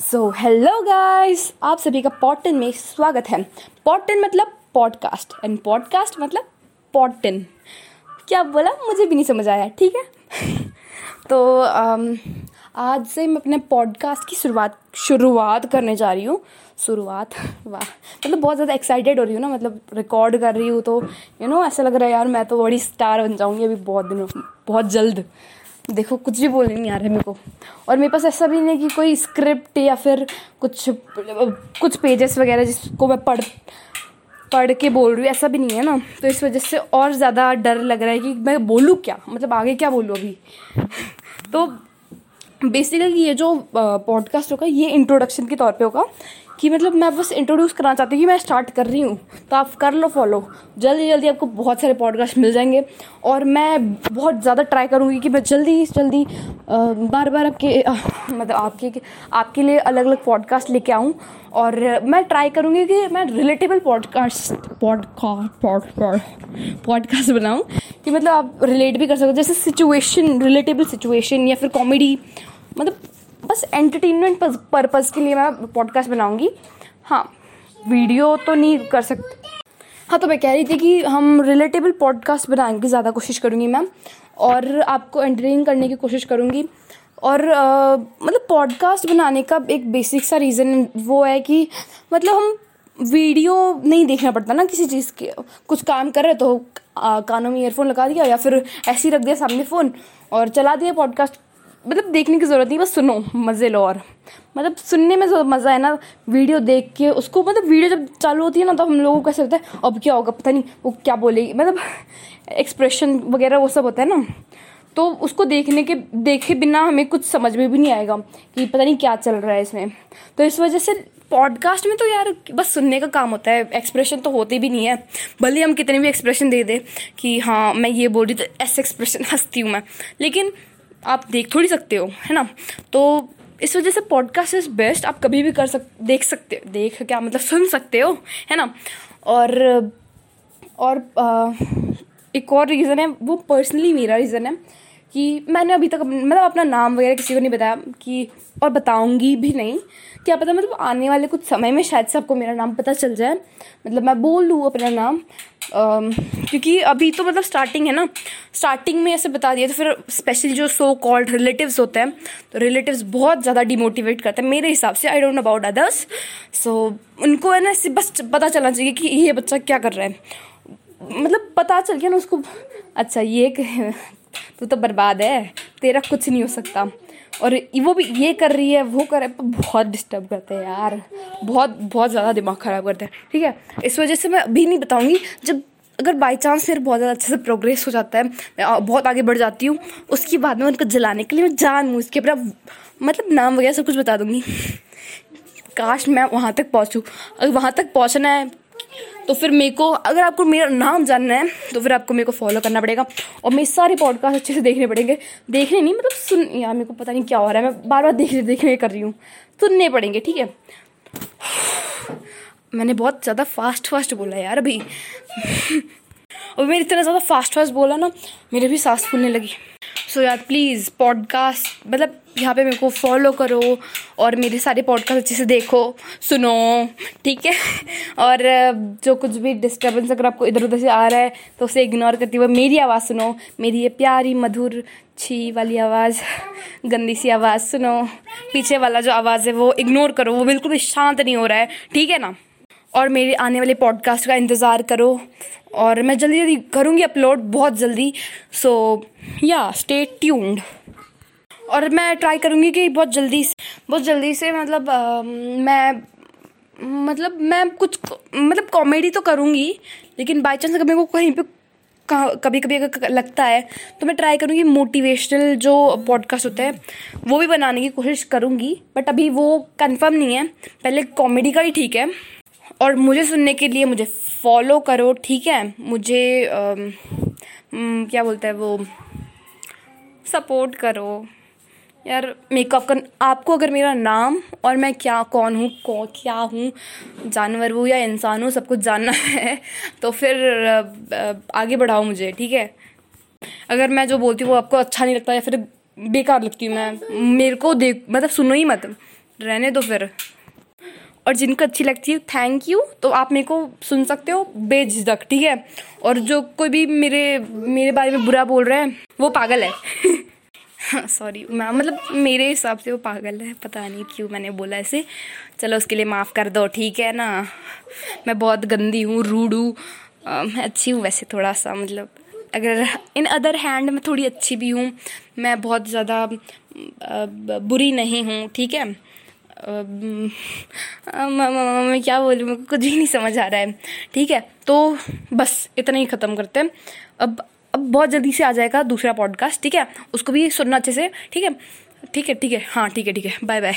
So hello guys आप सभी का पॉटन में स्वागत है। पॉटन मतलब पॉडकास्ट एंड पॉडकास्ट मतलब पॉटन क्या बोला? मुझे भी नहीं समझ आया ठीक है? तो um, आज से मैं अपने पॉडकास्ट की शुरुआत शुरुआत करने जा रही हूँ। शुरुआत? वाह। मतलब बहुत ज़्यादा एक्साइटेड हो रही हूँ ना मतलब रिकॉर्ड कर रही हूँ तो यू you नो know, ऐसा लग रहा है यार मैं तो बड़ी स्टार बन जाऊँगी अभी बहुत दिनों बहुत जल्द। देखो, कुछ भी बोलने नहीं आ रहा है मेरे को। और मेरे पास ऐसा भी नहीं है कि कोई स्क्रिप्ट या फिर कुछ कुछ पेजेस वगैरह जिसको मैं पढ़ पढ़ के बोल रही हूँ, ऐसा भी नहीं है ना। तो इस वजह से और ज़्यादा डर लग रहा है कि मैं बोलूँ क्या? मतलब आगे क्या बोलूँ अभी? तो बेसिकली ये जो पॉडकास्ट होगा, ये इंट्रोडक्शन के तौर पे होगा। कि मतलब मैं बस इंट्रोड्यूस करना चाहती हूँ कि मैं स्टार्ट कर रही हूँ। तो आप कर लो फॉलो जल्दी जल्दी आपको बहुत सारे पॉडकास्ट मिल जाएँगे। और मैं बहुत ज़्यादा ट्राई करूँगी कि मैं जल्दी जल्दी बार बार आपके मतलब आपके आपके लिए अलग अलग पॉडकास्ट लेके आऊँ। और मैं ट्राई करूँगी कि मैं रिलेटेबल पॉडकास्ट पॉडकास्ट पॉडकास्ट बनाऊँ। कि मतलब आप रिलेट भी कर सको। जैसे सिचुएशन रिलेटेबल सिचुएशन या फिर कॉमेडी मतलब बस एंटरटेनमेंट पर्पज़ के लिए मैं पॉडकास्ट बनाऊँगी। हाँ वीडियो तो नहीं कर सकते। हाँ तो मैं कह रही थी कि हम रिलेटेबल पॉडकास्ट बनाने की ज़्यादा कोशिश करूँगी मैम और आपको एंटरटेन करने की कोशिश करूँगी। और आ, मतलब पॉडकास्ट बनाने का एक बेसिक सा रीज़न वो है कि मतलब हम वीडियो नहीं देखना पड़ता ना किसी चीज़ के कुछ काम कर रहे तो आ, कानों में ईयरफोन लगा दिया या फिर ऐसे ही रख दिया सामने फ़ोन और चला दिया पॉडकास्ट मतलब देखने की ज़रूरत नहीं, बस सुनो, मज़े लो और। मतलब सुनने में जो मज़ा है ना, वीडियो देख के उसको मतलब वीडियो जब चालू होती है ना तो हम लोगों को कैसे होता है, अब क्या होगा, पता नहीं, वो क्या बोलेगी? मतलब एक्सप्रेशन वगैरह वो सब होता है ना। तो उसको देखने के, देखे बिना हमें कुछ समझ में भी नहीं आएगा कि पता नहीं क्या चल रहा है इसमें। तो इस वजह से पॉडकास्ट में तो यार बस सुनने का काम होता है एक्सप्रेशन तो होते भी नहीं है। भले हम कितने भी एक्सप्रेशन दे दें कि हाँ मैं ये बोल रही तो ऐसे एक्सप्रेशन हंसती हूँ मैं। लेकिन आप देख थोड़ी सकते हो है ना? तो इस वजह से पॉडकास्ट इज़ बेस्ट आप कभी भी कर सक देख सकते हो देख क्या मतलब सुन सकते हो है ना? और और आ, एक और रीज़न है वो पर्सनली मेरा रीज़न है। कि मैंने अभी तक मतलब अपना नाम वगैरह किसी को नहीं बताया कि, और बताऊँगी भी नहीं। क्या पता मतलब आने वाले कुछ समय में शायद से आपको मेरा नाम पता चल जाए। मतलब मैं बोल लूँ अपना नाम क्योंकि अभी तो मतलब स्टार्टिंग है ना। स्टार्टिंग में ऐसे बता दिया तो फिर स्पेशली जो सो कॉल्ड रिलेटिव्स होते हैं तो रिलेटिव्स बहुत ज़्यादा डिमोटिवेट करते हैं। मेरे हिसाब से I don't about others so उनको है ना बस पता चलना चाहिए कि ये बच्चा क्या कर रहा है। मतलब पता चल गया ना उसको। अच्छा ये तू तो बर्बाद है। तेरा कुछ नहीं हो सकता। और वो भी ये कर रही है, वो कर रहा है। बहुत डिस्टर्ब करते हैं यार। बहुत बहुत ज़्यादा दिमाग ख़राब करते हैं। ठीक है? इस वजह से मैं अभी नहीं बताऊँगी। जब अगर बाई चांस फिर बहुत ज़्यादा अच्छे से प्रोग्रेस हो जाता है, मैं बहुत आगे बढ़ जाती हूँ, उसके बाद में उनको जलाने के लिए मैं जान हूँ उसके ऊपर मतलब नाम वगैरह सब कुछ बता दूँगी। काश मैं वहाँ तक पहुँचूँ। अगर वहाँ तक पहुँचना है तो फिर मेरे को, अगर आपको मेरा नाम जानना है तो फिर आपको मेरे को फॉलो करना पड़ेगा। और मेरे सारे पॉडकास्ट अच्छे से देखने पड़ेंगे। देखने नहीं मतलब सुन, यार मेरे को पता नहीं क्या हो रहा है। मैं बार बार देखने देखने कर रही हूँ। सुनने पड़ेंगे, ठीक है? मैंने बहुत ज़्यादा फास्ट फास्ट बोला यार अभी। और मेरी इतना ज़्यादा फास्ट फास्ट बोला ना, मेरे भी सांस फूलने लगी। सो यार प्लीज़ पॉडकास्ट मतलब यहाँ पे मेरे को फॉलो करो और मेरे सारे पॉडकास्ट अच्छे से देखो, सुनो, ठीक है? और जो कुछ भी डिस्टर्बेंस अगर आपको इधर उधर से आ रहा है तो उसे इग्नोर करती हुए मेरी आवाज़ सुनो। मेरी ये प्यारी, मधुर, छी वाली आवाज़, गंदी सी आवाज़ सुनो। पीछे वाला जो आवाज़ है, वो इग्नोर करो, वो बिल्कुल भी शांत नहीं हो रहा है, ठीक है ना? और मेरे आने वाले पॉडकास्ट का इंतज़ार करो। और मैं जल्दी जल्दी करूँगी अपलोड बहुत जल्दी। सो या स्टे ट्यून्ड और मैं ट्राई करूँगी कि बहुत जल्दी से बहुत जल्दी से मतलब आ, मैं मतलब मैं कुछ मतलब कॉमेडी तो करूँगी लेकिन बाई चांस अगर मेरे को कहीं पे कभी कभी अगर लगता है तो मैं ट्राई करूँगी मोटिवेशनल जो पॉडकास्ट होते हैं वो भी बनाने की कोशिश करूँगी बट अभी वो कंफर्म नहीं है। पहले कॉमेडी का ही ठीक है। और मुझे सुनने के लिए मुझे फॉलो करो ठीक है? मुझे आ, क्या बोलते हैं वो? सपोर्ट करो। यार मेकअप कर आपको अगर मेरा नाम और मैं क्या कौन हूँ कौन क्या हूँ जानवर हूँ या इंसान हूँ सब कुछ जानना है तो फिर आगे बढ़ाओ मुझे ठीक है? अगर मैं जो बोलती हूँ वो आपको अच्छा नहीं लगता या फिर बेकार लगती हूँ मैं मेरे को देख मतलब सुनो ही मत रहने दो फिर। और जिनको अच्छी लगती है थैंक यू तो आप मेरे को सुन सकते हो, बेझिझक, ठीक है? और जो कोई भी मेरे मेरे बारे में बुरा बोल रहा है, वो पागल है। सॉरी मैं मतलब मेरे हिसाब से वो पागल है, पता नहीं क्यों मैंने बोला ऐसे चलो, उसके लिए माफ़ कर दो, ठीक है ना? मैं बहुत गंदी हूँ रूड हूँ। मैं अच्छी हूँ वैसे थोड़ा सा मतलब अगर इन अदर हैंड मैं थोड़ी अच्छी भी हूँ, मैं बहुत ज़्यादा बुरी नहीं हूँ, ठीक है? मैं क्या बोलूँ, मेरे को कुछ भी नहीं समझ आ रहा है। ठीक है तो बस, इतना ही ख़त्म करते हैं। अब अब बहुत जल्दी से आ जाएगा दूसरा पॉडकास्ट ठीक है? उसको भी सुनना अच्छे से, ठीक है? ठीक है ठीक है हाँ ठीक है ठीक है बाय बाय